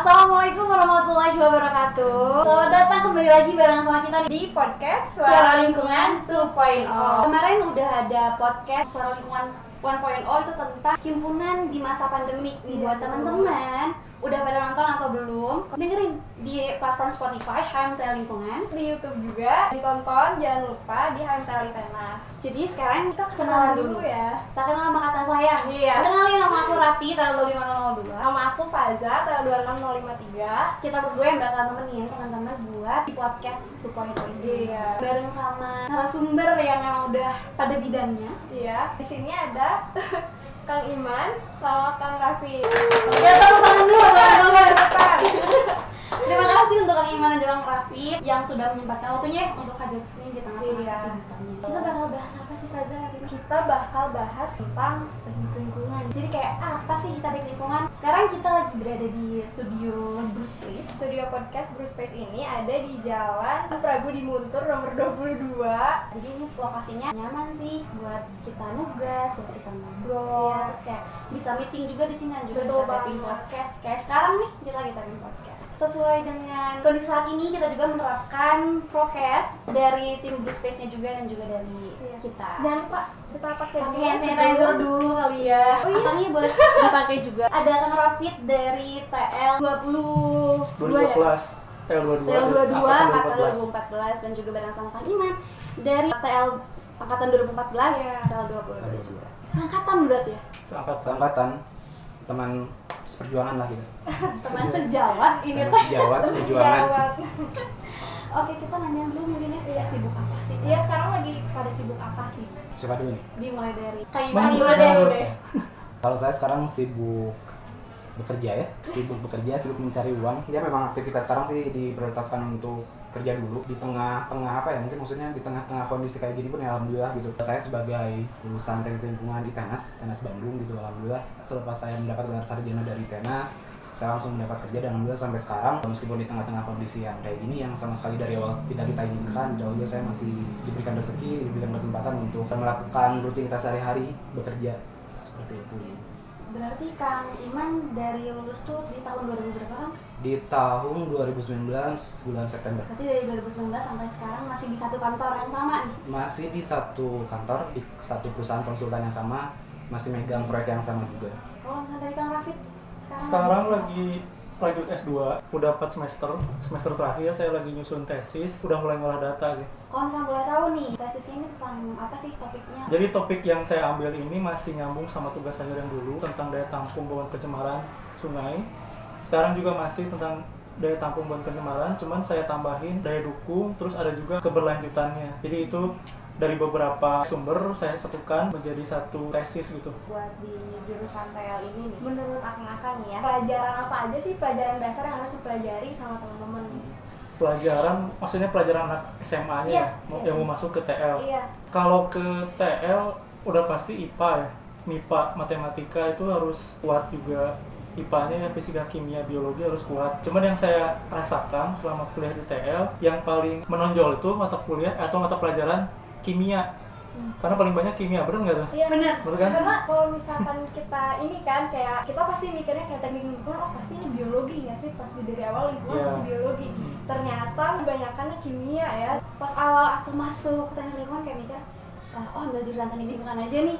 Assalamualaikum warahmatullahi wabarakatuh. Selamat datang kembali lagi bareng sama kita di podcast Suara Lingkungan 2.0 Kemarin udah ada podcast Suara Lingkungan 1.0 itu tentang himpunan di masa pandemik nih buat teman-teman udah pada nonton atau belum dengerin di platform Spotify HMTL Lingkungan di YouTube juga ditonton jangan lupa di HMTL Tenas. jadi sekarang kita kenalan dulu ya. kita kenal sama kata sayang Iya. kenalin nama aku Rati tahun 2502 Nama aku Faza, tahun 26053. kita berdua yang bakal nemenin teman-teman buat di podcast 2.0 ini Iya. bareng sama narasumber yang emang udah pada bidangnya Iya. Di sini ada Kang Iman sama Kang Raffi. ya tepuk tangan dulu teman-teman Depan. Terima kasih untuk Kang Iman dan Kang Raffi yang sudah menyempatkan waktunya untuk hadir ke sini di tengah-tengah Iya. kesibukannya kita bakal bahas apa sih ini Kita bakal bahas tentang teknik lingkungan. jadi kayak apa sih teknik lingkungan sekarang kita lagi berada di studio Bruce Place Studio podcast Bruce Space ini ada di Jalan Prabu di Muntur nomor 22. jadi ini lokasinya nyaman sih buat kita nugas buat kita ngobrol Iya. terus kayak bisa meeting juga di sini dan juga Betul bisa banget. podcast kayak sekarang nih kita lagi taping podcast sesuai dengan kondisi saat ini kita juga menerapkan prokes dari tim Blue Space nya juga dan juga dari Iya. kita Jangan lupa kita pakai pakai dulu hand sanitizer dulu kali ya Oh, iya. ini boleh dipakai juga ada Kang Rafid dari TL 20 2012 TL22 TL 22 angkatan angkatan 2014 dan juga bareng sama Kang Iman dari TL angkatan 2014 Iya. TL 22 juga. Seangkatan berarti ya? seangkat seangkatan teman seperjuangan lah gitu Teman sejawat ini teman tuh. sejawat seperjuangan Sejawat. Oke, kita nanya dulu mungkin ya Iya. sibuk apa sih? Iya, sekarang lagi pada sibuk apa sih? siapa dulu nih Dimulai dari Bang, deh. Bang. deh. kalau saya sekarang sibuk bekerja ya sibuk bekerja sibuk mencari uang ya memang aktivitas sekarang sih diprioritaskan untuk kerja dulu di tengah-tengah apa ya mungkin maksudnya di tengah-tengah kondisi kayak gini pun ya alhamdulillah gitu. Saya sebagai lulusan teknik lingkungan di Tenas Tenas Bandung gitu alhamdulillah. Selepas saya mendapat gelar sarjana dari Tenas saya langsung mendapat kerja dan alhamdulillah sampai sekarang meskipun di tengah-tengah kondisi yang kayak gini yang sama sekali dari awal tidak kita inginkan alhamdulillah saya masih diberikan rezeki diberikan kesempatan untuk melakukan rutinitas sehari-hari bekerja seperti itu. Berarti Kang Iman dari lulus tuh di tahun 2000 berapa? Di tahun 2019 bulan September Berarti dari 2019 sampai sekarang masih di satu kantor yang sama nih. masih di satu kantor di satu perusahaan konsultan yang sama masih megang proyek yang sama juga Kalau misalnya dari Kang Rafid sekarang, Sekarang lagi lanjut S2, udah 4 semester. Semester terakhir saya lagi nyusun tesis, udah mulai ngolah data sih. Kalau misalnya boleh tahu nih, tesisnya ini tentang apa sih topiknya? Jadi topik yang saya ambil ini masih nyambung sama tugas saya yang dulu tentang daya tampung bauan pencemaran sungai. Sekarang juga masih tentang daya tampung bauan pencemaran, cuman saya tambahin daya dukung, terus ada juga keberlanjutannya. Jadi itu dari beberapa sumber saya satukan menjadi satu tesis gitu. buat di jurusan TL ini nih menurut akang-akang ya pelajaran apa aja sih pelajaran dasar yang harus dipelajari sama teman-teman Pelajaran, maksudnya pelajaran anak SMA-nya Iya, ya, mau- iya. yang mau masuk ke TL. iya Kalau ke TL udah pasti IPA ya. MIPA, matematika itu harus kuat juga. IPA-nya ya fisika, kimia, biologi harus kuat. Cuman yang saya rasakan selama kuliah di TL, yang paling menonjol itu mata kuliah atau mata pelajaran kimia. Hmm. Karena paling banyak kimia, bener nggak tuh? iya Bener. Bener kan? karena kalau misalkan kita ini kan kayak kita pasti mikirnya kayak teknik lingkungan oh pasti ini biologi nggak sih pasti dari awal lingkungan Iya. pasti biologi Hmm. ternyata kebanyakannya kimia ya Pas awal aku masuk teknik lingkungan kayak mikir, ah, oh ambil jurusan teknik lingkungan aja nih.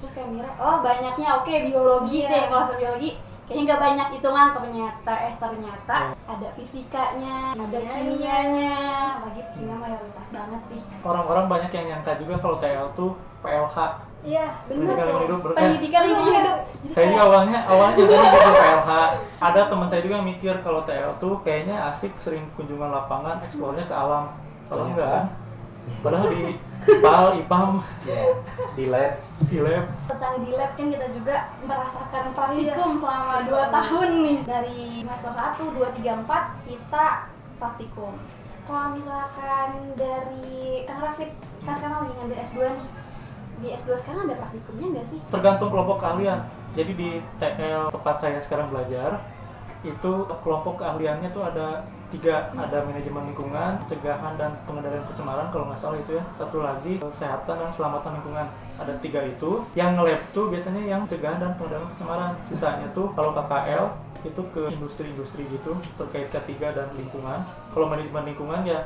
Terus kayak mikir, oh banyaknya oke biologi Iya. deh. Kalau biologi, kayaknya nggak banyak hitungan ternyata. Eh ternyata Iya. ada fisikanya, ada Kimianya. kimianya. Lagi kimia mayoritas banget sih. Orang-orang banyak yang nyangka juga kalau TL tuh PLH. iya Bener Pendidikan lingkungan hidup, kan? Pendidikan lingkungan Iya. hidup. Jadi Saya juga awalnya awalnya juga gitu PLH. Ada teman saya juga yang mikir kalau TL tuh kayaknya asik sering kunjungan lapangan, eksplornya ke alam. Kalau enggak kan? Padahal di PAL, IPAM, ya di lab. Di lab. Tentang di lab kan kita juga merasakan Iya. praktikum selama 2 tahun nih. Dari semester 1, 2, 3, 4 kita praktikum. Kalau misalkan dari Kang Rafid kan sekarang lagi ngambil S2 nih. Di S2 sekarang ada praktikumnya nggak sih? tergantung kelompok keahlian. Jadi di TL tempat saya sekarang belajar itu kelompok keahliannya tuh ada tiga ada manajemen lingkungan pencegahan dan pengendalian pencemaran kalau nggak salah itu ya. Satu lagi kesehatan dan keselamatan lingkungan. Ada tiga itu. Yang lab tuh biasanya yang pencegahan dan pengendalian pencemaran. Sisanya tuh kalau KKL itu ke industri-industri gitu terkait ketiga dan lingkungan. Kalau manajemen lingkungan ya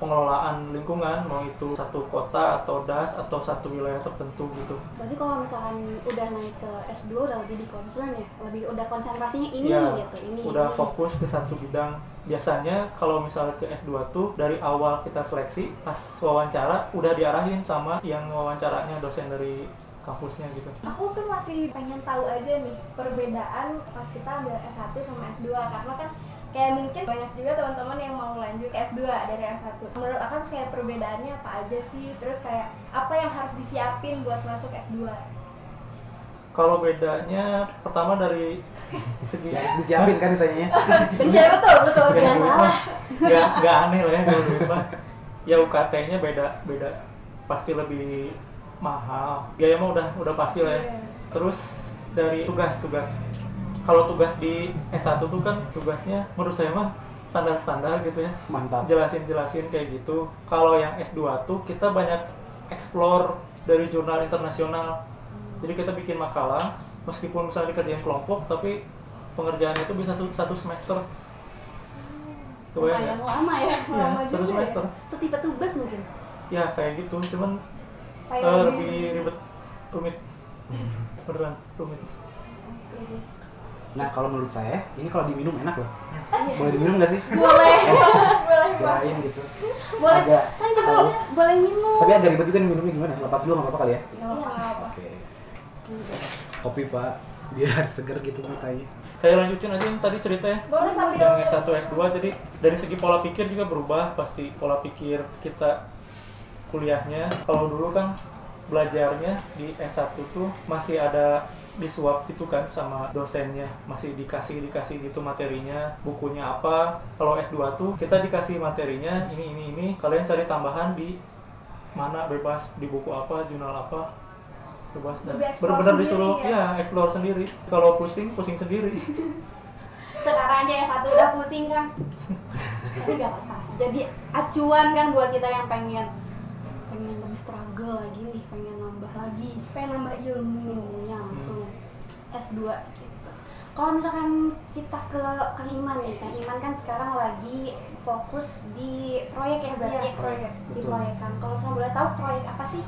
pengelolaan lingkungan mau itu satu kota atau das atau satu wilayah tertentu gitu. Berarti kalau misalkan udah naik ke S2 udah lebih di concern ya, lebih udah konsentrasinya ini Ya, gitu, ini. Udah ini. fokus ke satu bidang. Biasanya kalau misalnya ke S2 tuh dari awal kita seleksi pas wawancara udah diarahin sama yang wawancaranya dosen dari kampusnya gitu. Aku tuh masih pengen tahu aja nih perbedaan pas kita ambil S1 sama S2 karena kan kayak mungkin banyak juga teman-teman yang mau lanjut ke S2 dari S1. Menurut aku kayak perbedaannya apa aja sih? Terus kayak apa yang harus disiapin buat masuk S2? Kalau bedanya pertama dari segi Ya harus disiapin kan ditanyanya. Iya betul betul. Nggak salah. nggak nggak aneh lah ya kalau duit mah ya UKT-nya beda beda pasti lebih mahal biaya mah udah udah pasti lah ya Iya. terus dari tugas-tugas kalau tugas di S1 tuh kan tugasnya menurut saya mah standar-standar gitu ya Mantap. jelasin-jelasin kayak gitu kalau yang S2 tuh kita banyak explore dari jurnal internasional jadi kita bikin makalah meskipun misalnya dikerjain kelompok tapi pengerjaannya itu bisa satu, semester Kebayang Lumayan ya? lama ya. Iya, Lama satu juga ya. semester. Setipe tubes mungkin. Ya kayak gitu, cuman Kayak eh, lebih- ribet, rumit, beneran rumit. Nah kalau menurut saya ini kalau diminum enak loh. Iya. Boleh diminum nggak sih? Boleh. Boleh banget. Kirain gitu. Boleh. Agak Kan kita haus. boleh minum. Tapi agak ribet juga nih minumnya gimana? Lepas dulu nggak apa-apa kali ya? Apa-apa. Oke. Kopi pak, biar seger gitu matanya. Saya lanjutin aja yang tadi ceritanya. Boleh sambil Yang S1, S2, jadi dari segi pola pikir juga berubah pasti pola pikir kita kuliahnya. Kalau dulu kan belajarnya di S1 tuh masih ada disuap gitu kan sama dosennya masih dikasih dikasih gitu materinya bukunya apa kalau S2 tuh kita dikasih materinya ini ini ini kalian cari tambahan di mana bebas di buku apa jurnal apa bebas benar-benar disuruh ya? ya explore sendiri kalau pusing pusing sendiri Sekarang aja ya satu udah pusing kan. Tapi gak apa-apa. Jadi acuan kan buat kita yang pengen pengen lebih struggle lagi nih, pengen nambah lagi pengen nambah ilmu. ilmunya S2 gitu. Kalau misalkan kita ke Kang Iman nih, Kang Iman kan sekarang lagi fokus di proyek ya berarti Iya, proyek. di proyek kan. Kalau saya boleh tahu proyek apa sih?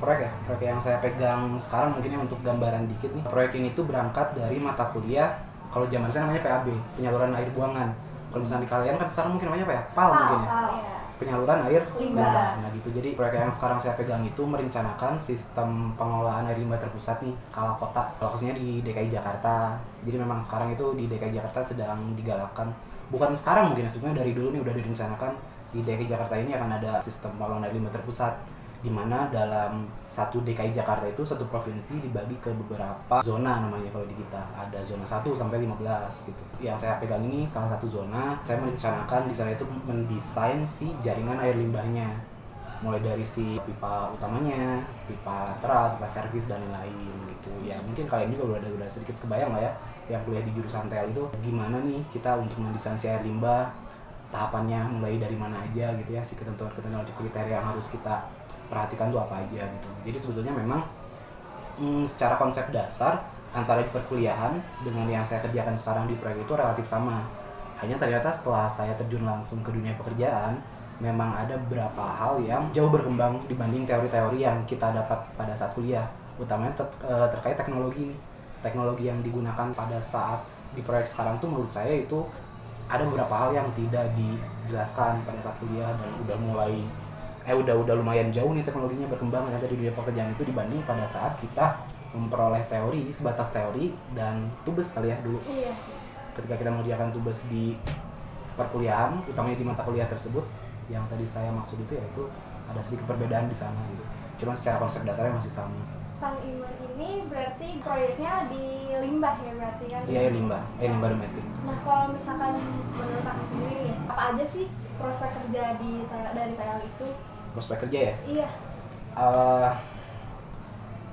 Proyek ya, proyek yang saya pegang sekarang mungkin ya untuk gambaran dikit nih. Proyek ini tuh berangkat dari mata kuliah, kalau zaman saya namanya PAB, penyaluran air buangan. Kalau misalnya di kalian kan sekarang mungkin namanya apa ya? PAL mungkin ya. Iya. Penyaluran air Limbah. Nah gitu. Jadi proyek yang sekarang saya pegang itu merencanakan sistem pengelolaan air limbah terpusat nih skala kota. Lokasinya di DKI Jakarta. Jadi memang sekarang itu di DKI Jakarta sedang digalakkan. Bukan sekarang mungkin sebenarnya dari dulu nih udah direncanakan di DKI Jakarta ini akan ada sistem pengelolaan air limbah terpusat di mana dalam satu DKI Jakarta itu satu provinsi dibagi ke beberapa zona namanya kalau di kita ada zona 1 sampai 15 gitu. Yang saya pegang ini salah satu zona, saya merencanakan di sana itu mendesain si jaringan air limbahnya. Mulai dari si pipa utamanya, pipa lateral, pipa servis dan lain-lain gitu. Ya mungkin kalian juga udah udah sedikit kebayang lah ya yang kuliah di jurusan tel itu gimana nih kita untuk mendesain si air limbah tahapannya mulai dari mana aja gitu ya si ketentuan-ketentuan kriteria yang harus kita perhatikan tuh apa aja gitu. Jadi sebetulnya memang mm, secara konsep dasar antara di perkuliahan dengan yang saya kerjakan sekarang di proyek itu relatif sama. Hanya ternyata setelah saya terjun langsung ke dunia pekerjaan, memang ada beberapa hal yang jauh berkembang dibanding teori-teori yang kita dapat pada saat kuliah, utamanya ter- eh, terkait teknologi nih. Teknologi yang digunakan pada saat di proyek sekarang tuh menurut saya itu ada beberapa hal yang tidak dijelaskan pada saat kuliah dan udah mulai eh udah udah lumayan jauh nih teknologinya berkembang ternyata di dunia pekerjaan itu dibanding pada saat kita memperoleh teori sebatas teori dan tubes kali ya dulu Iya. ketika kita mengerjakan tubes di perkuliahan utamanya di mata kuliah tersebut yang tadi saya maksud itu yaitu ada sedikit perbedaan di sana gitu cuma secara konsep dasarnya masih sama Kang Iman ini berarti proyeknya di limbah ya berarti kan? di air limbah air limbah domestik Nah kalau misalkan menurut aku sendiri nih, apa aja sih prospek kerja di dari TL itu? Prospek kerja ya? Iya. Eh,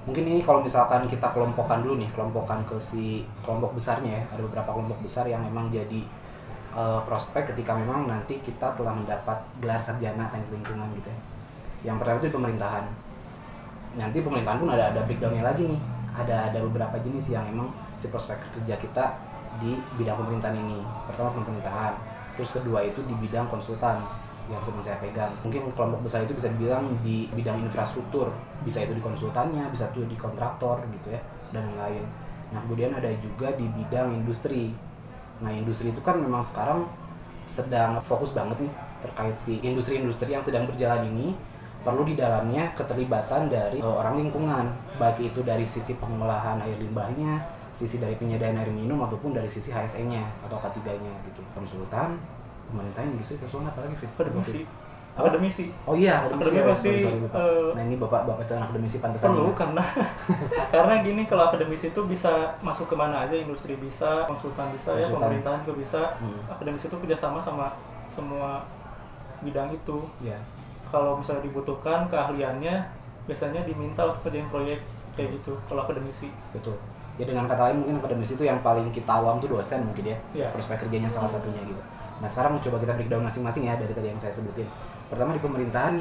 mungkin ini kalau misalkan kita kelompokkan dulu nih kelompokkan ke si kelompok besarnya ya. Ada beberapa kelompok besar yang memang jadi eh, prospek ketika memang nanti kita telah mendapat gelar sarjana teknik lingkungan gitu ya. Yang pertama itu di pemerintahan. Nanti pemerintahan pun ada ada breakdownnya lagi nih. Ada ada beberapa jenis yang memang si prospek kerja kita di bidang pemerintahan ini. Pertama pemerintahan terus kedua itu di bidang konsultan yang sedang saya pegang. Mungkin kelompok besar itu bisa dibilang di bidang infrastruktur. Bisa itu di konsultannya bisa itu di kontraktor gitu ya dan lain-lain nah kemudian ada juga di bidang industri. Nah industri itu kan memang sekarang sedang fokus banget nih terkait si industri-industri yang sedang berjalan ini. Perlu di dalamnya keterlibatan dari uh, orang lingkungan. Baik itu dari sisi pengolahan air limbahnya sisi dari penyediaan air minum ataupun dari sisi HSE-nya atau K3-nya gitu. Konsultan pemerintah industri konsultan apalagi Fit? akademisi. Apa? akademisi. Oh iya akademisi. Akademisi ya, pasti, eh, nah ini bapak bapak itu akademisi pantesan perlu ya. karena karena gini kalau akademisi itu bisa masuk ke mana aja industri bisa konsultan bisa ya Konsultan. pemerintahan juga bisa. Hmm, akademisi itu kerjasama sama semua bidang itu. Ya kalau misalnya dibutuhkan keahliannya biasanya diminta untuk kerjain proyek kayak gitu kalau akademisi. Betul. Ya dengan kata lain mungkin akademisi itu yang paling kita awam tuh dosen mungkin ya ya prospek kerjanya salah satunya gitu. Nah sekarang coba kita breakdown masing-masing ya dari tadi yang saya sebutin. Pertama di pemerintahan,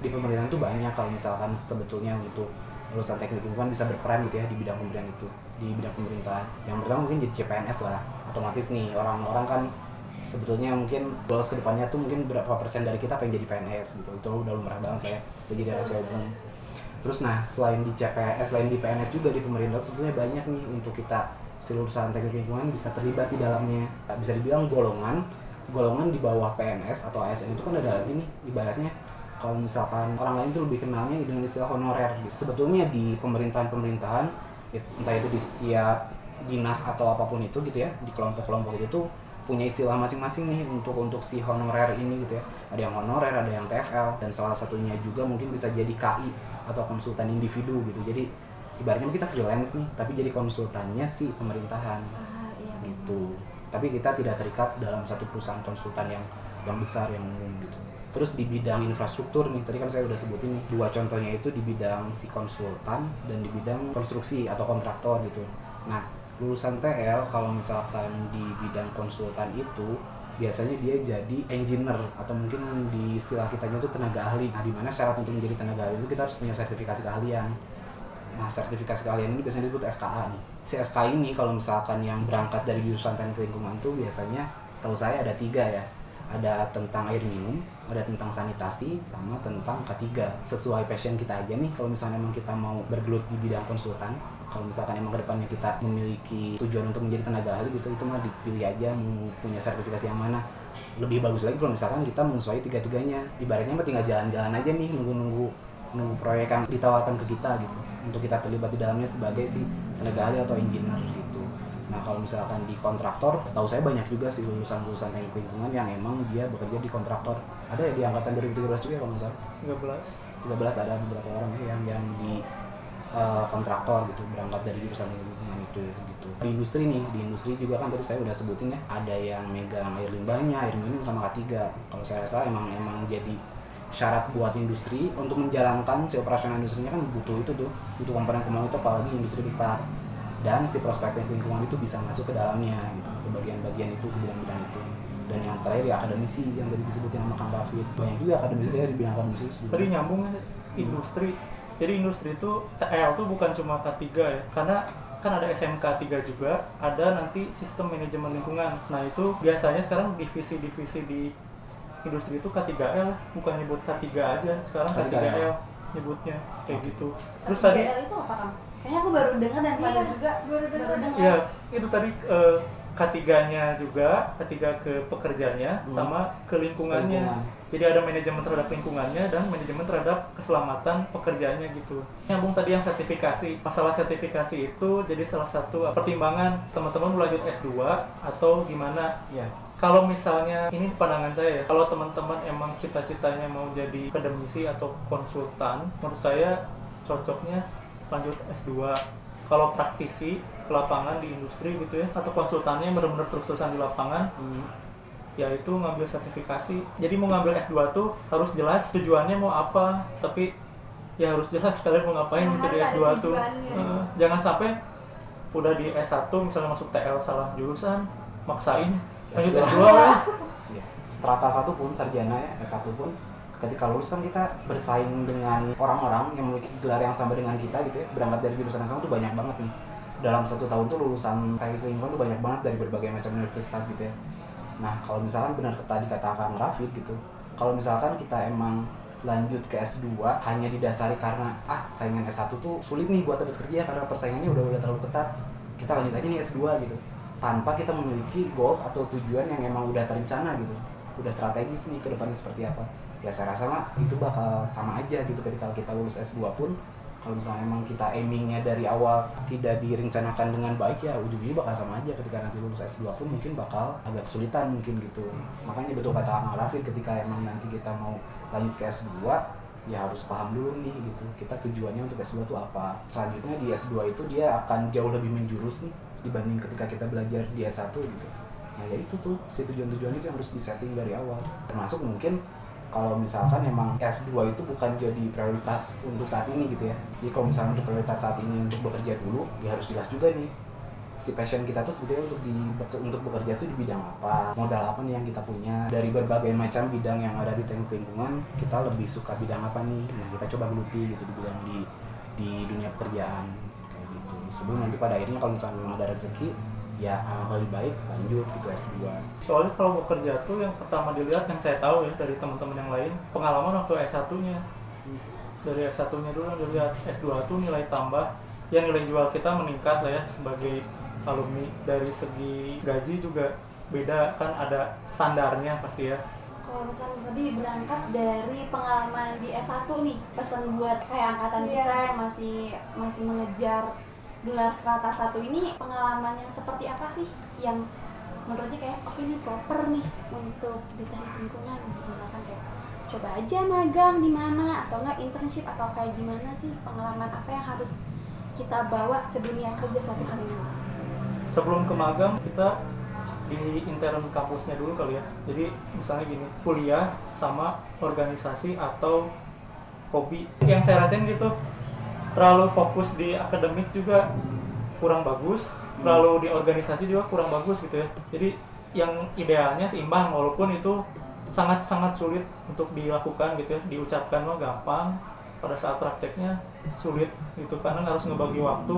di pemerintahan tuh banyak kalau misalkan sebetulnya untuk lulusan teknik lingkungan bisa berperan gitu ya di bidang pemerintahan itu, di bidang pemerintahan. Yang pertama mungkin jadi CPNS lah, otomatis nih orang-orang kan sebetulnya mungkin goals ke depannya tuh mungkin berapa persen dari kita pengen jadi PNS gitu, itu udah lumrah banget kayak jadi rahasia umum. Terus nah selain di CPNS, selain di PNS juga di pemerintah sebetulnya banyak nih untuk kita si lulusan teknik lingkungan bisa terlibat di dalamnya. Bisa dibilang golongan golongan di bawah PNS atau ASN itu kan ada ini ibaratnya. Kalau misalkan orang lain tuh lebih kenalnya dengan istilah honorer gitu. Sebetulnya di pemerintahan-pemerintahan entah itu di setiap dinas atau apa pun itu gitu ya di kelompok-kelompok itu tuh punya istilah masing-masing nih untuk untuk si honorer ini gitu ya. Ada yang honorer ada yang TFL dan salah satunya juga mungkin bisa jadi KI atau konsultan individu gitu. Jadi ibaratnya kita freelance nih tapi jadi konsultannya si pemerintahan. Ah, iya. gitu tapi kita tidak terikat dalam satu perusahaan konsultan yang yang besar yang umum gitu. Terus di bidang infrastruktur nih tadi kan saya udah sebutin nih dua contohnya itu di bidang si konsultan dan di bidang konstruksi atau kontraktor gitu. Nah lulusan TL kalau misalkan di bidang konsultan itu biasanya dia jadi engineer atau mungkin di istilah kitanya itu tenaga ahli. Nah di mana syarat untuk menjadi tenaga ahli itu kita harus punya sertifikasi keahlian. Nah, sertifikasi keahlian ini biasanya disebut SKA nih. SKA ini kalau misalkan yang berangkat dari jurusan teknik lingkungan tuh biasanya setahu saya ada tiga ya. Ada tentang air minum, ada tentang sanitasi, sama tentang K3. Sesuai passion kita aja nih, kalau misalnya emang kita mau bergelut di bidang konsultan, kalau misalkan emang ke depannya kita memiliki tujuan untuk menjadi tenaga ahli gitu, itu mah dipilih aja mau punya sertifikasi yang mana. Lebih bagus lagi kalau misalkan kita menyesuaikan tiga-tiganya. Ibaratnya mah tinggal jalan-jalan aja nih, nunggu-nunggu nunggu proyek yang ditawarkan ke kita gitu untuk kita terlibat di dalamnya sebagai si tenaga ahli atau engineer gitu. Nah kalau misalkan di kontraktor, setahu saya banyak juga sih lulusan-lulusan teknik lingkungan yang emang dia bekerja di kontraktor. Ada ya di angkatan 2013 juga kalau nggak salah. 13 13 ada beberapa orang ya yang yang di eh, kontraktor gitu berangkat dari jurusan lingkungan itu gitu. Di industri nih, di industri juga kan tadi saya udah sebutin ya, ada yang megang air limbahnya, air minum sama K3. Kalau saya rasa emang emang jadi syarat buat industri untuk menjalankan si operasional industrinya kan butuh itu tuh butuh komponen komponen itu apalagi industri besar. Dan si prospek teknik lingkungan itu bisa masuk ke dalamnya gitu. Ke bagian-bagian itu ke bidang-bidang itu. Dan yang terakhir ya akademisi yang tadi disebutin sama Kang Rafid. Banyak juga akademisi di bidang akademisi. Tadi nyambung ya industri. Jadi industri itu TL tuh bukan cuma K3 ya. Karena kan ada SMK 3 juga ada nanti sistem manajemen lingkungan. Nah itu biasanya sekarang divisi-divisi di industri itu K3L bukan nyebut K3 aja sekarang K3L. K3L nyebutnya kayak Oke. gitu Terus terus tadi itu apa kan? Kayaknya aku baru dengar dan pada Iya, juga baru dengar. ya itu tadi eh, K3-nya juga K3 ke pekerjanya Hmm. sama ke lingkungannya Lingkungan. Jadi ada manajemen terhadap lingkungannya dan manajemen terhadap keselamatan pekerjaannya gitu. Nyambung tadi yang sertifikasi, masalah sertifikasi itu jadi salah satu pertimbangan teman-teman mau lanjut S2 atau gimana. Iya. Kalau misalnya ini pandangan saya ya, kalau teman-teman emang cita-citanya mau jadi akademisi atau konsultan, menurut saya cocoknya lanjut S2. Kalau praktisi ke lapangan di industri gitu ya, atau konsultannya yang benar-benar terus-terusan di lapangan, Hmm. yaitu ngambil sertifikasi. Jadi mau ngambil S2 tuh harus jelas tujuannya mau apa, tapi ya harus jelas kalian mau ngapain Emang gitu di harus S2 ada tuh. Eh, jangan sampai udah di S1 misalnya masuk TL salah jurusan, maksain S2. S2 lah. Iya. Strata satu pun sarjana ya S1 pun ketika lulus kan kita bersaing dengan orang-orang yang memiliki gelar yang sama dengan kita gitu ya berangkat dari jurusan yang sama tuh banyak banget nih dalam satu tahun tuh lulusan teknik lingkungan tuh banyak banget dari berbagai macam universitas gitu ya nah kalau misalkan benar tadi kata Kang Rafid gitu kalau misalkan kita emang lanjut ke S2 hanya didasari karena ah saingan S1 tuh sulit nih buat dapat kerja karena persaingannya udah udah terlalu ketat kita lanjut aja nih S2 gitu tanpa kita memiliki goals atau tujuan yang emang udah terencana gitu udah strategis nih ke depannya seperti apa. Ya saya rasa mah itu bakal sama aja gitu ketika kita lulus S2 pun. Kalau misalnya emang kita aimingnya dari awal tidak direncanakan dengan baik ya ujung-ujungnya bakal sama aja. Ketika nanti lulus S2 pun mungkin bakal agak kesulitan mungkin gitu. Makanya betul kata Kang Raffi ketika emang nanti kita mau lanjut ke S2 ya harus paham dulu nih gitu kita tujuannya untuk S2 itu apa. Selanjutnya di S2 itu dia akan jauh lebih menjurus nih dibanding ketika kita belajar di S1 gitu. Nah ya itu tuh si tujuan-tujuan itu yang harus disetting dari awal. Termasuk mungkin kalau misalkan emang S2 itu bukan jadi prioritas untuk saat ini gitu ya. Jadi kalau misalnya untuk prioritas saat ini untuk bekerja dulu ya harus jelas juga nih si passion kita tuh sebetulnya untuk di untuk bekerja tuh di bidang apa modal apa nih yang kita punya. Dari berbagai macam bidang yang ada di teknik lingkungan kita lebih suka bidang apa nih? Nah kita coba geluti gitu di bidang di di dunia pekerjaan sebelum nanti pada akhirnya kalau misalnya memang ada rezeki ya alangkah lebih baik lanjut gitu S2 soalnya kalau bekerja tuh yang pertama dilihat yang saya tahu ya dari teman-teman yang lain pengalaman waktu S1 nya dari S1 nya dulu yang dilihat S2 tuh nilai tambah ya nilai jual kita meningkat lah ya sebagai alumni. Dari segi gaji juga beda kan ada standarnya pasti ya. Kalau misalnya tadi berangkat dari pengalaman di S1 nih pesan buat kayak angkatan Iya. kita yang masih masih mengejar gelar strata satu ini pengalaman yang seperti apa sih? Yang menurutnya kayak oke ini proper nih untuk di teknik lingkungan. Misalkan kayak coba aja magang di mana atau enggak internship atau kayak gimana sih pengalaman apa yang harus kita bawa ke dunia kerja satu hari nanti sebelum ke magang kita di intern kampusnya dulu kali ya. Jadi misalnya gini kuliah sama organisasi atau hobi. Yang saya rasain gitu terlalu fokus di akademik juga kurang bagus terlalu di organisasi juga kurang bagus gitu ya. Jadi yang idealnya seimbang walaupun itu sangat sangat sulit untuk dilakukan gitu ya. Diucapkan mah gampang pada saat prakteknya sulit gitu. Karena harus ngebagi waktu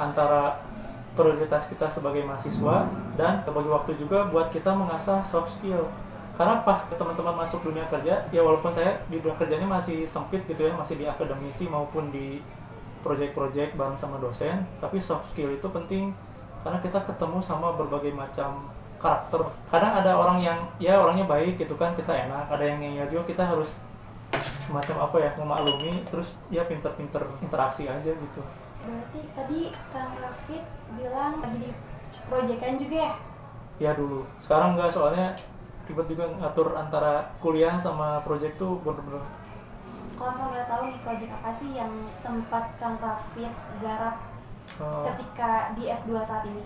antara prioritas kita sebagai mahasiswa dan bagi waktu juga buat kita mengasah soft skill karena pas teman-teman masuk dunia kerja ya walaupun saya di dunia kerjanya masih sempit gitu ya masih di akademisi maupun di project-project bareng sama dosen tapi soft skill itu penting. Karena kita ketemu sama berbagai macam karakter. Kadang ada orang yang ya orangnya baik gitu kan kita enak. Ada yang ngeyel juga kita harus semacam apa ya memaklumi terus ya pinter-pinter interaksi aja gitu. Berarti tadi Kang Rafid bilang lagi di proyekan juga ya? Ya dulu. Sekarang enggak soalnya ribet juga ngatur antara kuliah sama project tuh bener-bener. Kalau misalnya boleh tahu nih proyek apa sih yang sempat Kang Rafid garap eh, ketika di S2 saat ini?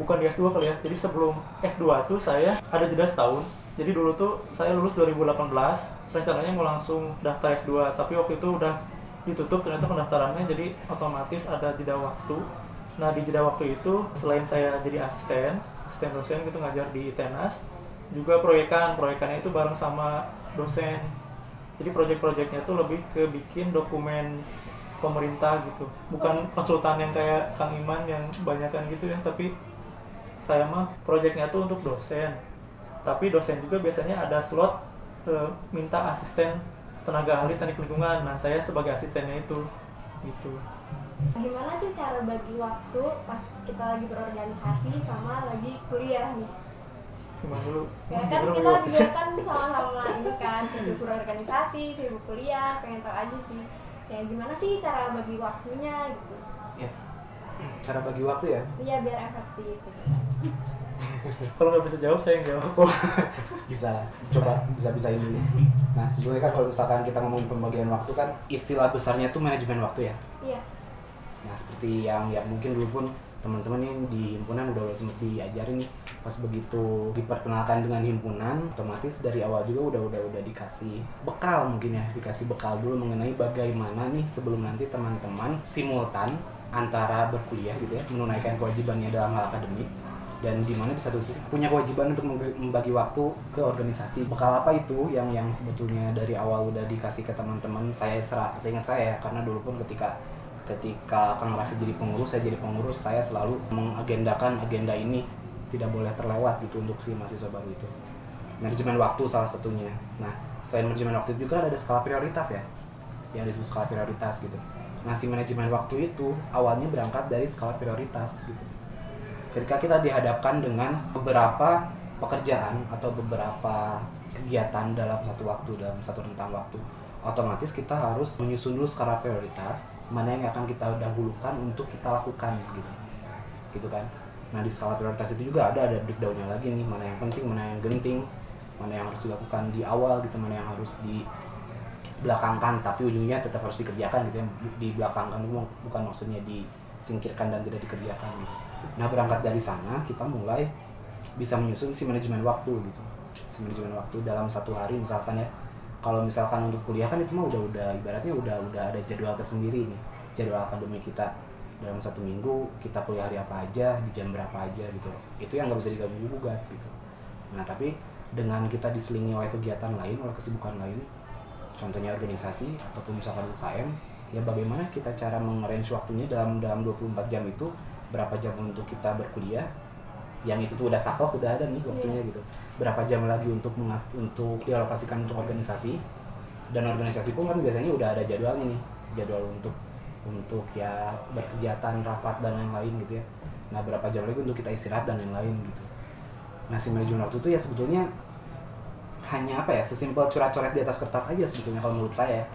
Bukan di S2 kali ya jadi sebelum S2 tuh saya ada jeda setahun. Jadi dulu tuh saya lulus 2018 rencananya mau langsung daftar S2 tapi waktu itu udah ditutup ternyata pendaftarannya jadi otomatis ada jeda waktu. Nah di jeda waktu itu selain saya jadi asisten asisten dosen gitu ngajar di ITENAS juga proyekan. Proyekannya itu bareng sama dosen. Jadi proyek-proyeknya tuh lebih ke bikin dokumen pemerintah gitu. Bukan konsultan yang kayak Kang Iman yang banyakan gitu ya tapi saya mah proyeknya tuh untuk dosen. Tapi dosen juga biasanya ada slot eh, minta asisten tenaga ahli teknik lingkungan. Nah saya sebagai asistennya itu gitu. Gimana sih cara bagi waktu pas kita lagi berorganisasi sama lagi kuliah nih? Gimana dulu Ya kan kita juga kan sama-sama ini kan sibuk berorganisasi, sibuk kuliah, pengen tahu aja sih. Ya gimana sih cara bagi waktunya gitu? ya cara bagi waktu ya Iya biar efektif. Gitu. kalau nggak bisa jawab saya yang jawab Oh, bisa coba bisa bisa ini dulu. Nah sebelumnya kan kalau misalkan kita ngomongin pembagian waktu kan istilah besarnya itu manajemen waktu ya. Iya. Nah seperti yang ya mungkin dulu pun teman-teman ini di himpunan udah sempat diajarin nih. Pas begitu diperkenalkan dengan himpunan otomatis dari awal juga udah udah udah dikasih bekal mungkin ya dikasih bekal dulu mengenai bagaimana nih sebelum nanti teman-teman simultan antara berkuliah gitu ya menunaikan kewajibannya dalam hal akademik dan di mana di satu sisi punya kewajiban untuk memb- membagi waktu ke organisasi. Bekal apa itu yang yang sebetulnya dari awal udah dikasih ke teman-teman? Saya seingat saya ya, karena dulu pun ketika ketika Kang Raffi jadi pengurus saya jadi pengurus saya selalu mengagendakan agenda ini tidak boleh terlewat gitu untuk si mahasiswa baru itu. Manajemen waktu salah satunya. Nah selain manajemen waktu juga ada skala prioritas ya yang disebut skala prioritas gitu. Nah si manajemen waktu itu awalnya berangkat dari skala prioritas gitu. Ketika kita dihadapkan dengan beberapa pekerjaan atau beberapa kegiatan dalam satu waktu dalam satu rentang waktu otomatis kita harus menyusun dulu skala prioritas mana yang akan kita dahulukan untuk kita lakukan gitu. Gitu kan? Nah di skala prioritas itu juga ada ada breakdownnya lagi nih mana yang penting mana yang genting mana yang harus dilakukan di awal gitu mana yang harus di belakangkan tapi ujungnya tetap harus dikerjakan gitu ya. Di belakangkan bukan maksudnya disingkirkan dan tidak dikerjakan gitu. Nah berangkat dari sana kita mulai bisa menyusun si manajemen waktu gitu. Si manajemen waktu dalam satu hari misalkan ya kalau misalkan untuk kuliah kan itu mah udah udah ibaratnya udah udah ada jadwal tersendiri nih jadwal akademik kita. Dalam satu minggu kita kuliah hari apa aja di jam berapa aja gitu. Itu yang nggak bisa digabung gugat gitu. Nah tapi dengan kita diselingi oleh kegiatan lain oleh kesibukan lain contohnya organisasi ataupun misalkan UKM ya bagaimana kita cara mengarrange waktunya dalam dalam 24 jam itu berapa jam untuk kita berkuliah yang itu tuh udah saklek udah ada nih waktunya gitu. Berapa jam lagi untuk mengat- untuk dialokasikan untuk organisasi? Dan organisasi pun kan biasanya udah ada jadwalnya nih. Jadwal untuk untuk ya berkegiatan rapat dan lain-lain gitu ya. Nah berapa jam lagi untuk kita istirahat dan lain-lain gitu. Nah si manajemen waktu itu ya sebetulnya hanya apa ya sesimpel coret-coret di atas kertas aja sebetulnya kalau menurut saya.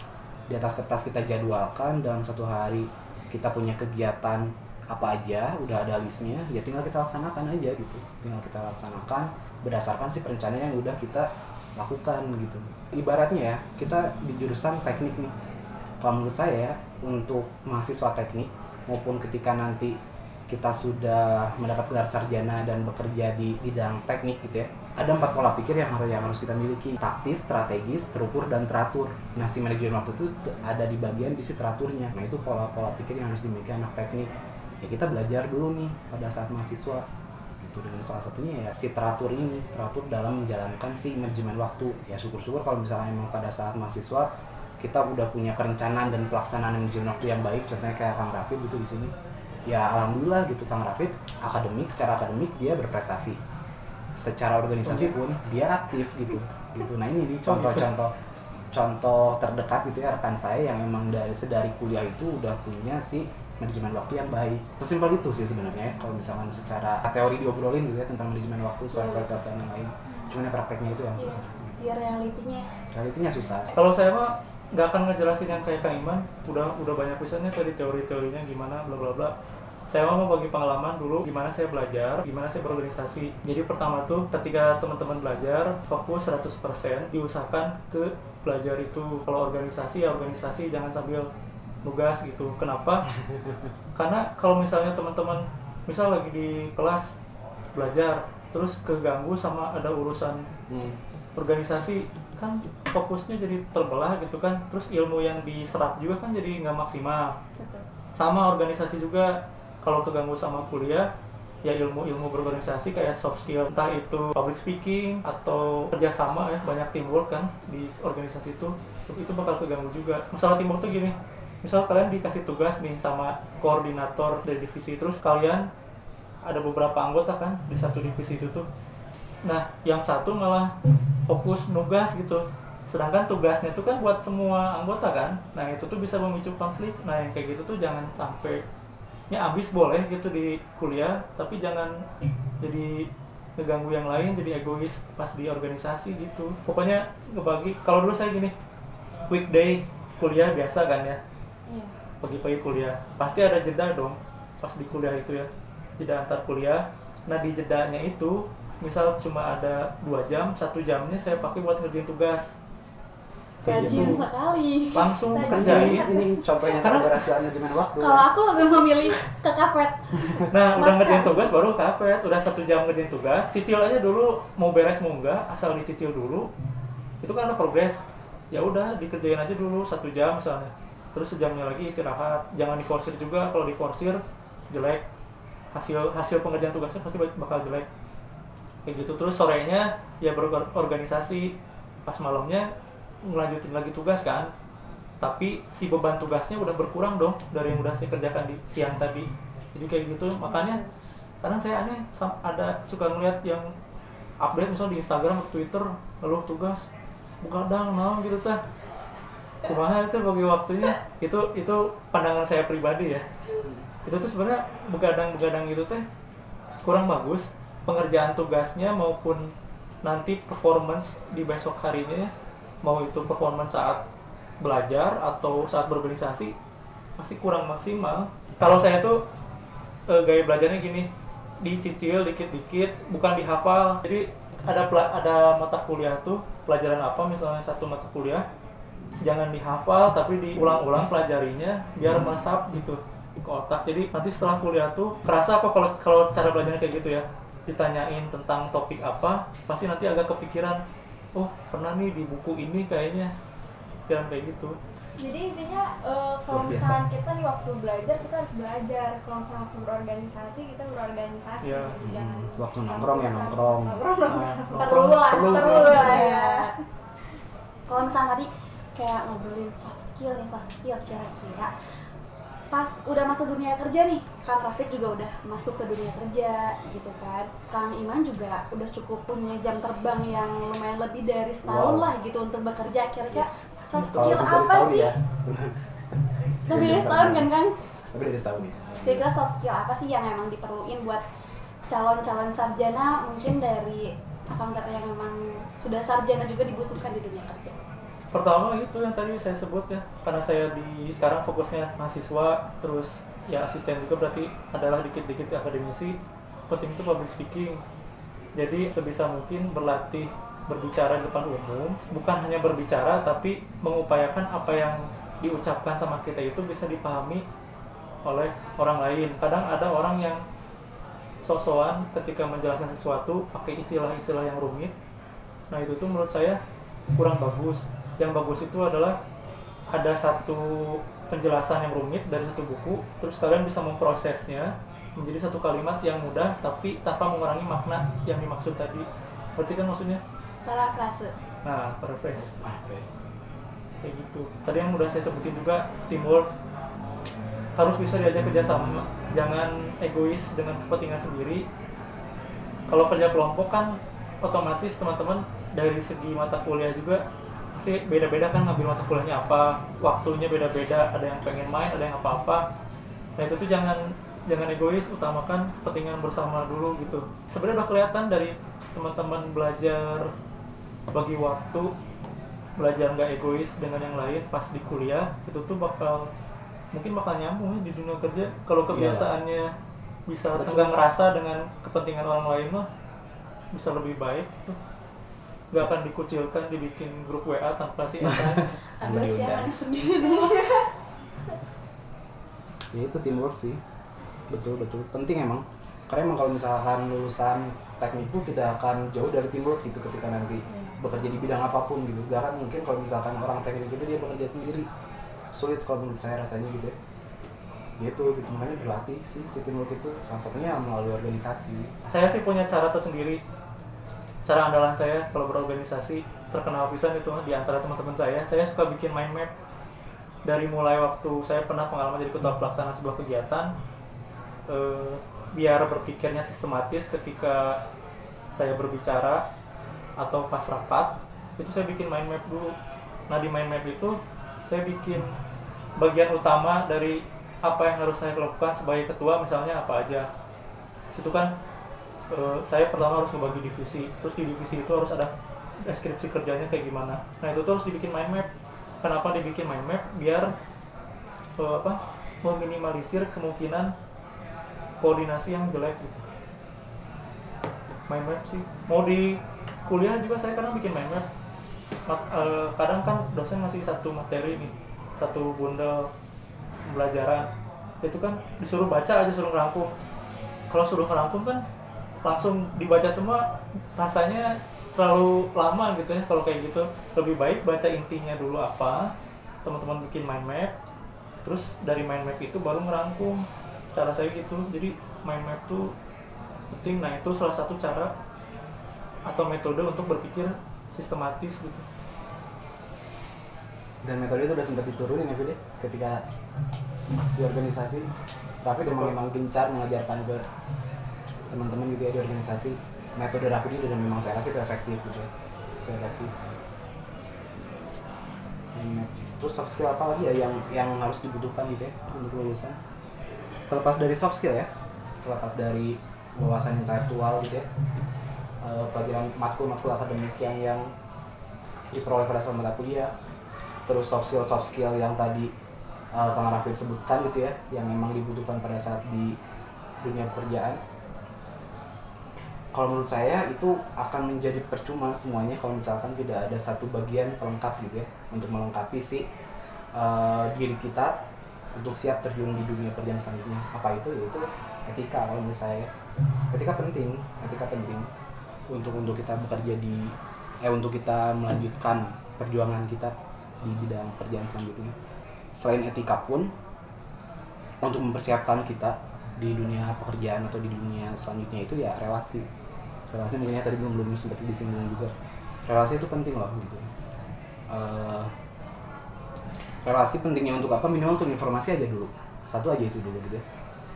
Di atas kertas kita jadwalkan dalam satu hari kita punya kegiatan apa aja udah ada listnya ya tinggal kita laksanakan aja gitu. Tinggal kita laksanakan berdasarkan si perencanaan yang udah kita lakukan gitu. Ibaratnya ya kita di jurusan teknik nih. Kalau menurut saya ya, untuk mahasiswa teknik maupun ketika nanti kita sudah mendapat gelar sarjana dan bekerja di bidang teknik gitu ya ada empat pola pikir yang harus yang harus kita miliki. Taktis strategis terukur dan teratur. Nah si manajemen waktu itu ada di bagian di si teraturnya. Nah itu pola-pola pikir yang harus dimiliki anak teknik ya kita belajar dulu nih pada saat mahasiswa. Gitu dengan salah satunya ya si teratur ini teratur dalam menjalankan si manajemen waktu. Ya syukur-syukur kalau misalnya emang pada saat mahasiswa kita udah punya perencanaan dan pelaksanaan manajemen waktu yang baik. Contohnya kayak Kang Rafid gitu di sini. Ya alhamdulillah gitu Kang Rafid akademik secara akademik dia berprestasi. Secara organisasi pun dia aktif gitu. Gitu. Nah ini nih contoh-contoh contoh terdekat gitu ya rekan saya yang memang dari sedari kuliah itu udah punya si manajemen waktu yang baik. Sesimpel itu sih sebenarnya ya, kalau misalkan secara teori diobrolin gitu ya tentang manajemen waktu soal prioritas dan lain-lain. Cuman ya prakteknya itu yang susah. Biar realitinya. Realitinya susah. Kalau saya mah nggak akan ngejelasin yang kayak Kang Iman, udah udah banyak pisannya tadi teori-teorinya gimana bla bla bla. Saya mah mau bagi pengalaman dulu gimana saya belajar, gimana saya berorganisasi. Jadi pertama tuh ketika teman-teman belajar fokus 100% diusahakan ke belajar itu. Kalau organisasi ya organisasi jangan sambil nugas gitu. Kenapa? Karena kalau misalnya teman-teman misal lagi di kelas belajar terus keganggu sama ada urusan hmm. organisasi kan fokusnya jadi terbelah gitu kan terus ilmu yang diserap juga kan jadi nggak maksimal betul. sama organisasi juga kalau keganggu sama kuliah ya ilmu-ilmu berorganisasi kayak soft skill entah itu public speaking atau kerjasama ya banyak teamwork kan di organisasi itu itu bakal keganggu juga masalah teamwork tuh gini misal kalian dikasih tugas nih sama koordinator dari divisi terus kalian ada beberapa anggota kan di satu divisi itu tuh. Nah yang satu malah fokus nugas gitu. Sedangkan tugasnya itu kan buat semua anggota kan. Nah itu tuh bisa memicu konflik. Nah yang kayak gitu tuh jangan sampai ya abis boleh gitu di kuliah tapi jangan jadi ngeganggu yang lain jadi egois pas di organisasi gitu. Pokoknya ngebagi kalau dulu saya gini weekday kuliah biasa kan ya. Pagi-pagi kuliah. Pasti ada jeda dong pas di kuliah itu ya. Jeda antar kuliah. Nah di jedanya itu misal cuma ada dua jam satu jamnya saya pakai buat ngerjain tugas. Rajin gitu. sekali. langsung Rajin. kerjain ini contohnya Karena- kolaborasi manajemen waktu. Kalau aku lebih memilih ke kafet. nah udah ngerjain tugas baru kapet udah satu jam ngerjain tugas. Cicil aja dulu. Mau beres mau enggak. Asal dicicil dulu. Itu kan ada progres. Ya udah dikerjain aja dulu satu jam misalnya terus sejamnya lagi istirahat. Jangan diforsir juga kalau diforsir jelek. Hasil hasil pengerjaan tugasnya pasti bak- bakal jelek. Kayak gitu. Terus sorenya ya berorganisasi. Pas malamnya ngelanjutin lagi tugas kan. Tapi si beban tugasnya udah berkurang dong dari yang udah saya kerjakan di siang tadi. Jadi kayak gitu. Makanya kadang saya aneh ada suka ngeliat yang update misalnya di Instagram atau Twitter ngeluh tugas begadang naon gitu tah kumaha itu bagi waktunya itu itu pandangan saya pribadi ya. Itu tuh sebenarnya begadang-begadang gitu teh kurang bagus pengerjaan tugasnya maupun nanti performance di besok harinya mau itu performance saat belajar atau saat berorganisasi pasti kurang maksimal. Kalau saya tuh eh, gaya belajarnya gini dicicil dikit-dikit bukan dihafal. Jadi ada ada mata kuliah tuh pelajaran apa misalnya satu mata kuliah jangan dihafal tapi diulang-ulang pelajarinya biar meresap gitu ke otak jadi nanti setelah kuliah tuh kerasa apa kalau kalau cara belajarnya kayak gitu ya ditanyain tentang topik apa pasti nanti agak kepikiran oh pernah nih di buku ini kayaknya pikiran kayak gitu Jadi intinya eh, kalau misalkan kita nih waktu belajar kita harus belajar. Kalau misalkan waktu berorganisasi kita berorganisasi. Iya. Gitu. Jangan Waktu nongkrong ya nongkrong. Nongkrong Nah, perlu lah, perlu lah ya. Kalau misalnya tadi kayak ngobrolin soft skill nih soft skill kira-kira. Pas udah masuk dunia kerja nih Kang Rafid juga udah masuk ke dunia kerja gitu kan. Kang Iman juga udah cukup punya jam terbang yang lumayan lebih dari setahun Wow. lah gitu untuk bekerja. Kira-kira soft skill apa sih? ya. lebih dari setahun kan Kang? Lebih dari setahun ya. kira-kira soft skill apa sih yang emang diperluin buat calon-calon sarjana? Mungkin dari akang teteh yang memang sudah sarjana juga dibutuhkan di dunia kerja pertama itu yang tadi saya sebut ya karena saya di sekarang fokusnya mahasiswa terus ya asisten juga berarti adalah dikit-dikit akademisi penting itu public speaking. Jadi sebisa mungkin berlatih berbicara di depan umum bukan hanya berbicara tapi mengupayakan apa yang diucapkan sama kita itu bisa dipahami oleh orang lain. Kadang ada orang yang sosokan ketika menjelaskan sesuatu pakai istilah-istilah yang rumit. Nah itu tuh menurut saya kurang bagus yang bagus itu adalah ada satu penjelasan yang rumit dari satu buku terus kalian bisa memprosesnya menjadi satu kalimat yang mudah tapi tanpa mengurangi makna yang dimaksud tadi. Berarti kan maksudnya? Parafrase. Nah paraphrase guys. kayak gitu. Tadi yang udah saya sebutin juga teamwork harus bisa diajak kerjasama jangan egois dengan kepentingan sendiri. Kalau kerja kelompok kan otomatis teman-teman dari segi mata kuliah juga pasti beda-beda kan ngambil mata kuliahnya apa waktunya beda-beda ada yang pengen main ada yang apa-apa. Nah itu tuh jangan jangan egois utamakan kepentingan bersama dulu gitu. Sebenarnya udah kelihatan dari teman-teman belajar bagi waktu belajar nggak egois dengan yang lain pas di kuliah itu tuh bakal mungkin bakal nyambung ya di dunia kerja. Kalau kebiasaannya bisa Betul. tenggang rasa dengan kepentingan orang lain mah bisa lebih baik gitu nggak akan dikucilkan dibikin grup WA tanpa si Eta nih sendiri ya itu teamwork sih. Betul betul. Penting emang. Karena emang kalau misalkan lulusan teknik itu tidak akan jauh dari teamwork gitu ketika nanti bekerja di bidang apa pun gitu. Gak akan mungkin kalau misalkan orang teknik itu dia bekerja sendiri. Sulit kalau menurut saya rasanya gitu ya. Ya itu gitu. Makanya berlatih sih si teamwork itu salah satunya melalui organisasi. Saya sih punya cara tersendiri cara andalan saya kalau berorganisasi terkenal pisan itu di antara teman-teman saya. Saya suka bikin mind map. Dari mulai waktu saya pernah pengalaman jadi ketua pelaksana sebuah kegiatan eh, biar berpikirnya sistematis ketika saya berbicara atau pas rapat itu saya bikin mind map dulu. Nah di mind map itu saya bikin bagian utama dari apa yang harus saya lakukan sebagai ketua misalnya apa aja. Situ kan eh, saya pertama harus membagi divisi. Terus di divisi itu harus ada deskripsi kerjanya kayak gimana. Nah itu tuh harus dibikin mind map. Kenapa dibikin mind map? Biar eh, apa meminimalisir kemungkinan koordinasi yang jelek gitu. Mind map sih. Mau di kuliah juga saya kadang bikin mind map. Mat- eh, kadang kan dosen ngasih satu materi nih satu bundel pembelajaran. Itu kan disuruh baca aja suruh ngerangkum. Kalau suruh ngerangkum kan langsung dibaca semua rasanya terlalu lama gitu ya kalau kayak gitu. Lebih baik baca intinya dulu apa teman-teman bikin mind map terus dari mind map itu baru ngerangkum. Cara saya gitu jadi mind map tuh penting. Nah itu salah satu cara atau metode untuk berpikir sistematis gitu. Dan metode itu udah sempat diturunin ya Fide ketika di organisasi memang memang gencar mengajarkan ke teman-teman gitu ya di organisasi. Metode Rafid ini dan memang saya rasa itu efektif gitu ya. Itu efektif. Hmm, terus soft skill apa lagi ya yang yang harus dibutuhkan gitu ya untuk lulusan? Terlepas dari soft skill ya terlepas dari wawasan intelektual gitu ya. Eh, pelajaran matkul-matkul akademik yang yang diperoleh pada saat mata kuliah. Terus soft skill soft skill yang tadi uh, Kang Rafid sebutkan gitu ya yang memang dibutuhkan pada saat di dunia pekerjaan kalau menurut saya itu akan menjadi percuma semuanya kalau misalkan tidak ada satu bagian pelengkap gitu ya untuk melengkapi si uh, diri kita untuk siap terjun di dunia kerjaan selanjutnya. Apa itu? Yaitu etika kalau menurut saya etika penting etika penting untuk untuk kita bekerja di eh untuk kita melanjutkan perjuangan kita di bidang kerjaan selanjutnya. Selain etika pun untuk mempersiapkan kita di dunia pekerjaan atau di dunia selanjutnya itu ya relasi relasi mungkin ya tadi belum belum sempat disinggung juga. Relasi itu penting loh gitu. Eh, relasi pentingnya untuk apa? Minimal untuk informasi aja dulu. Satu aja itu dulu gitu ya.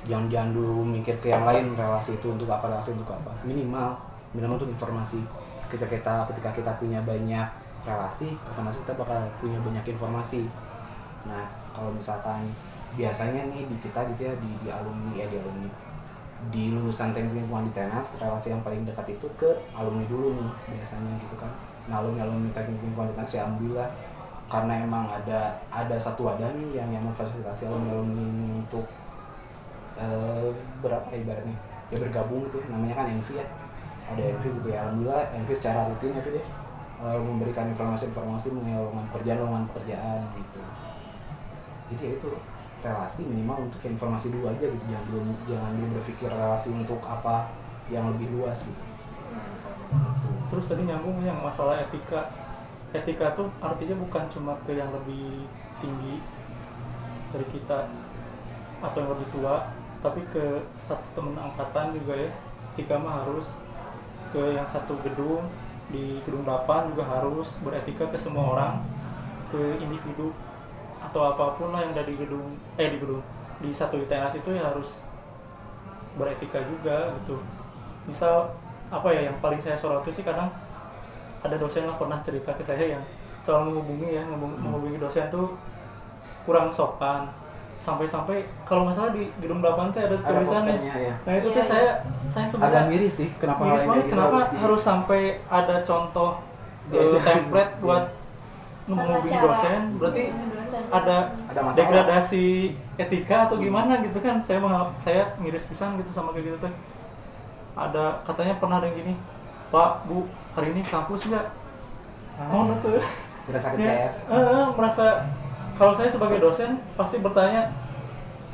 Jangan jangan dulu mikir ke yang lain relasi itu untuk apa relasi untuk apa. Minimal minimal untuk informasi. Ketika kita ketika kita punya banyak relasi otomatis kita bakal punya banyak informasi. Nah kalau misalkan biasanya nih di kita gitu ya di, di alumni ya di alumni di lulusan teknik lingkungan di tenas relasi yang paling dekat itu ke alumni dulu nih biasanya gitu kan. Nah alumni alumni teknik lingkungan di tenas ya alhamdulillah karena emang ada ada satu wadah nih yang yang memfasilitasi alumni alumni untuk eh berapa ya ibaratnya ya bergabung gitu ya. Namanya kan Envy ya. Ada Envy gitu ya. Alhamdulillah Envy secara rutin ya Fit, ya, eh, memberikan informasi-informasi mengenai lowongan pekerjaan lowongan pekerjaan gitu. Jadi ya itu relasi minimal untuk informasi dulu aja gitu. Jangan dulu jangan dulu berpikir relasi untuk apa yang lebih luas gitu. Gitu. terus tadi nyambung yang masalah etika. Etika tuh artinya bukan cuma ke yang lebih tinggi dari kita atau yang lebih tua tapi ke satu temen angkatan juga ya. Etika mah harus ke yang satu gedung di gedung 8 juga harus beretika ke semua orang ke individu atau apa pun lah yang dari gedung eh di gedung di satu ITS itu ya harus beretika juga gitu misal apa ya yang paling saya soroti sih kadang ada dosen lah pernah cerita ke saya yang selalu menghubungi ya Hmm. menghubungi dosen tuh kurang sopan sampai-sampai kalau nggak salah di gedung 8 teh ada ada tulisannya ya nah itu Iya, tuh iya. saya saya agak sebenarnya miris sih kenapa hal miris banget kayak gitu kenapa di- harus sampai ada contoh eh, Diajarin. template buat Iya. menghubungi dosen berarti. Ada ada masalah? degradasi etika atau gimana gitu kan? Saya mengal- saya miris pisan gitu sama kayak gitu tuh ada katanya pernah ada yang gini pak bu hari ini kampus nggak? Mau tuh berasa ke Ya, CS eh, eh, merasa kalau saya sebagai dosen pasti bertanya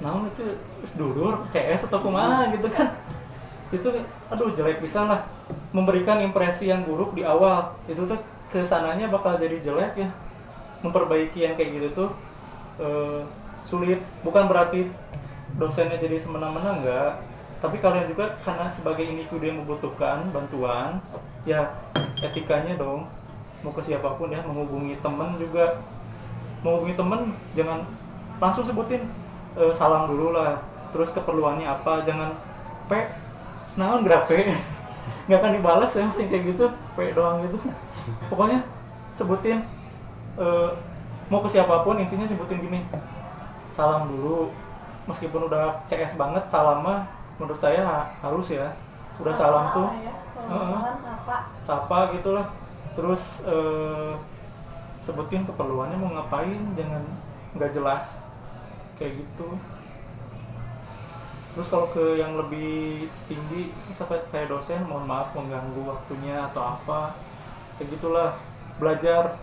naon itu dulur CS atau kumaha? gitu kan. Itu aduh jelek bisa lah. Memberikan impresi yang buruk di awal. Itu tuh ke sananya bakal jadi jelek ya memperbaiki yang kayak gitu tuh eh, sulit. Bukan berarti dosennya jadi semena-mena enggak. Tapi kalian juga karena sebagai individu yang membutuhkan bantuan ya etikanya dong. Mau ke siapa pun ya menghubungi temen juga. Menghubungi temen jangan langsung sebutin eh, salam dulu lah. Terus keperluannya apa jangan p naon gerak p? Nggak akan dibalas ya kayak gitu. P doang gitu. Pokoknya sebutin eh, mau ke siapa pun intinya sebutin gini. Salam dulu. Meskipun udah CS banget salam mah menurut saya ha- harus ya. Udah Sapa salam tuh. ya. Kalau nggak Heeh. salam sapa. sapa gitu lah terus eh, sebutin keperluannya mau ngapain jangan nggak jelas. Kayak gitu. Terus kalau ke yang lebih tinggi misalnya kayak dosen mohon maaf mengganggu waktunya atau apa. Kayak gitulah. Belajar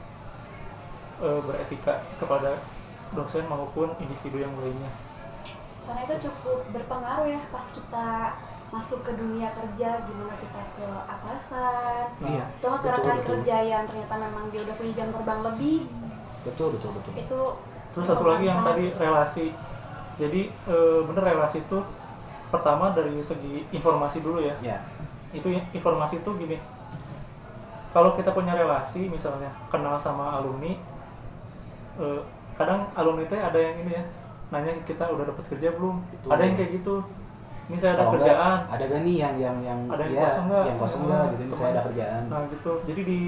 eh, beretika kepada dosen maupun individu yang lainnya. Karena itu cukup berpengaruh ya pas kita masuk ke dunia kerja gimana kita ke atasan. Iya atau ke rekan kerja yang ternyata memang dia udah punya jam terbang lebih. Betul betul betul. Itu Terus satu lagi yang tadi relasi. Jadi eh, bener relasi itu pertama dari segi informasi dulu ya. ya Itu informasi itu gini. Kalau kita punya relasi misalnya kenal sama alumni eh, kadang alumni teh ada yang ini ya nanya kita udah dapat kerja belum? Betul. ada yang kayak gitu. Ini saya ada Kalau enggak, kerjaan. ada gak nih yang yang yang Ada yang ya, kosong nggak? yang kosong nggak gitu ini saya ada kerjaan. Nah gitu. Jadi di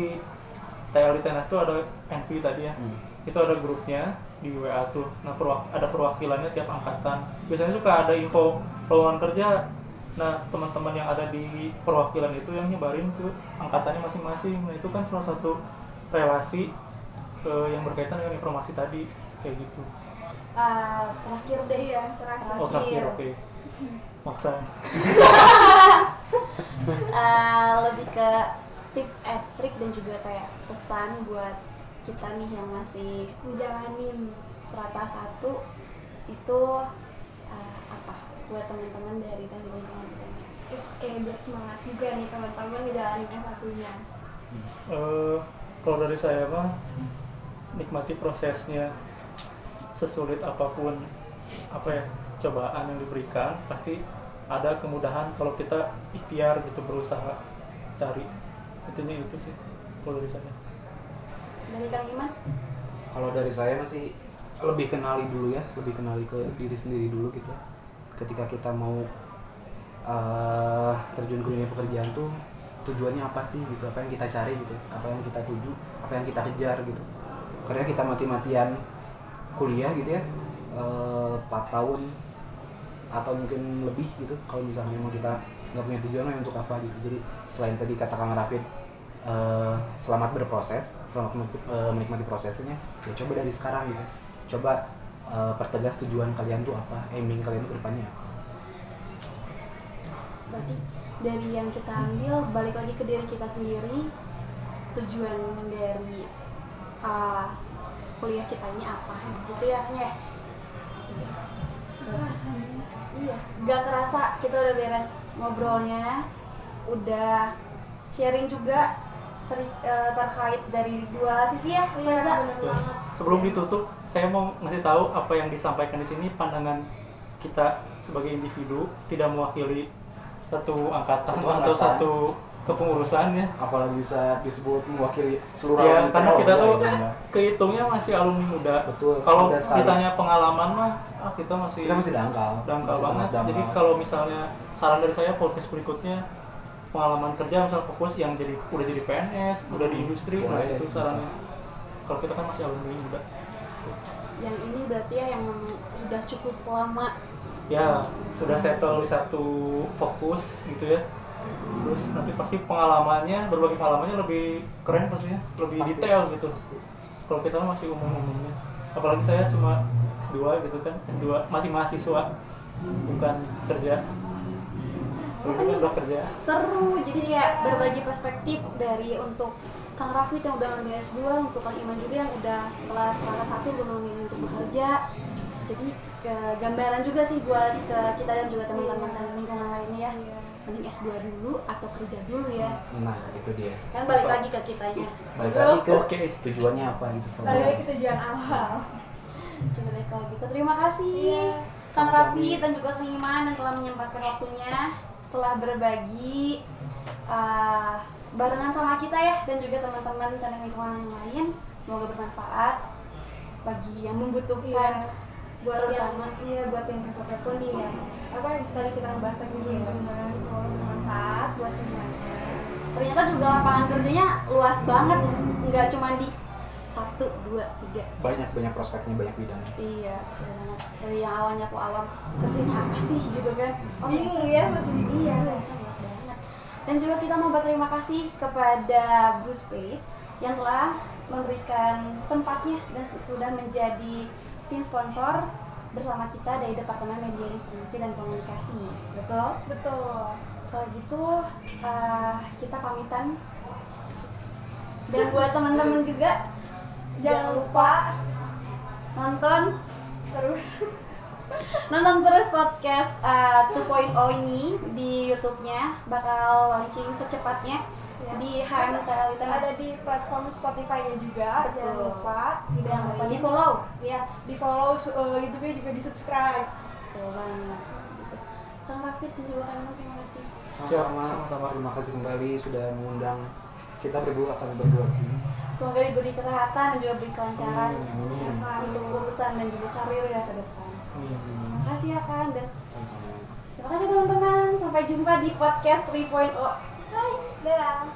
TL di Tenas tuh ada NV tadi ya. Hmm. itu ada grupnya di WA tuh. Nah perwak- ada perwakilannya tiap angkatan. Biasanya suka ada info lowongan kerja. Nah teman-teman yang ada di perwakilan itu yang nyebarin ke angkatannya masing-masing. Nah itu kan salah satu relasi eh, yang berkaitan dengan informasi tadi kayak gitu. Ah, terakhir deh ya terakhir, oh terakhir oke. Maksa. Ah, lebih ke tips and trick dan juga kayak pesan buat kita nih yang masih menjalanin strata satu itu ah, apa? Buat teman-teman dari teknik lingkungan ITS terus kayak biar semangat juga nih teman-teman ngejalanin yang satunya. Eh, kalau dari saya mah nikmati prosesnya sesulit apa pun apa ya cobaan yang diberikan pasti ada kemudahan kalau kita ikhtiar gitu berusaha cari intinya itu sih kalau dari saya dari Kang Iman Kalau dari saya masih lebih kenali dulu ya, lebih kenali ke diri sendiri dulu gitu. Ketika kita mau eh, terjun ke dunia pekerjaan tuh tujuannya apa sih gitu, apa yang kita cari gitu, apa yang kita tuju, apa yang kita kejar gitu. Karena kita mati-matian kuliah gitu ya, eh, 4 tahun atau mungkin lebih gitu kalau misalnya memang kita nggak punya tujuan untuk apa gitu. Jadi selain tadi kata Kang Rafid eh, selamat berproses selamat menikmati- eh, menikmati prosesnya ya coba dari sekarang gitu. Coba eh, pertegas tujuan kalian tuh apa aiming kalian tuh depannya berarti dari yang kita ambil balik lagi ke diri kita sendiri tujuan dari ah, kuliah kita ini apa gitu ya ya iya gak kerasa kita udah beres ngobrolnya udah sharing juga ter- eh, terkait dari dua sisi ya Iya, Reza Ya. banget. sebelum ditutup saya mau ngasih tahu apa yang disampaikan di sini pandangan kita sebagai individu tidak mewakili satu angkatan Satu atau angkatan. satu kepengurusan ya apalagi bisa disebut mewakili seluruh Ya, alumni karena kita ya, tuh gitu, Mbak. kehitungnya masih alumni muda. betul Kalau ditanya pengalaman mah, ah, kita masih kita masih dangkal dangkal masih banget. dangkal. Jadi kalau misalnya saran dari saya podcast berikutnya pengalaman kerja misal fokus yang jadi udah jadi PNS, udah di industri, nah Boleh, itu bisa. sarannya. Kalau kita kan masih alumni muda. yang ini berarti ya yang sudah cukup lama Ya, udah settle di satu fokus gitu ya. Terus nanti pasti pengalamannya, berbagi pengalamannya lebih keren pastinya, lebih Pasti. detail gitu. Pasti. kalau kita masih umum-umumnya apalagi saya cuma S2 gitu kan S2 masih mahasiswa bukan kerja udah kerja seru jadi kayak berbagi perspektif dari untuk Kang Rafid yang udah ngambil S2 untuk Kang Iman juga yang udah setelah selama satu belum memilih untuk bekerja jadi ke gambaran juga sih buat ke kita dan juga teman-teman dari lingkungan lainnya ya mending S2 dulu atau kerja dulu ya nah itu dia kan balik lagi ke kitanya balik Betul? lagi ke Oke. tujuannya apa gitu balik lagi ke tujuan awal Kita balik kalau gitu terima kasih Iya. Kang. Rafid dan juga Kang Iman yang telah menyempatkan waktunya telah berbagi uh, barengan sama kita ya dan juga teman-teman teknik lingkungan yang lain semoga bermanfaat bagi yang membutuhkan Iya. Buat yang Terutama. iya buat yang kepo-kepo nih ya apa yang tadi kita ngebahas lagi Iya. teman semoga bermanfaat buat semuanya. Ternyata juga lapangan kerjanya luas banget nggak cuma di satu dua tiga. Banyak banyak prospeknya banyak bidang iya banget. Dari yang awalnya aku awam kerjanya apa sih? gitu kan. Oh bingung ya masih bingung. Iya, luas banget. Dan juga kita mau berterima kasih kepada Blue Space yang telah memberikan tempatnya dan su- sudah menjadi tim sponsor bersama kita dari Departemen Media Informasi dan Komunikasi. Betul? betul Kalau gitu eh, kita pamitan. Dan buat teman-teman juga jangan lupa nonton terus nonton terus podcast uh, 2.0 ini di YouTube-nya bakal launching secepatnya Ya. di HMTL itu ada di platform Spotify-nya juga Betul. jangan lupa jangan lupa di follow ya di follow uh, YouTube-nya juga di subscribe betul banget gitu Kang Rafid dan juga Kang terima kasih sama-sama sama-sama. terima kasih kembali sudah mengundang kita berdua kami berdua di sini. Semoga diberi kesehatan dan juga beri kelancaran Amin. Untuk urusan dan juga karir ya ke depan. Amin. Terima kasih ya kan dan Sama-sama. terima kasih teman-teman. Sampai jumpa di podcast 3.0. 没了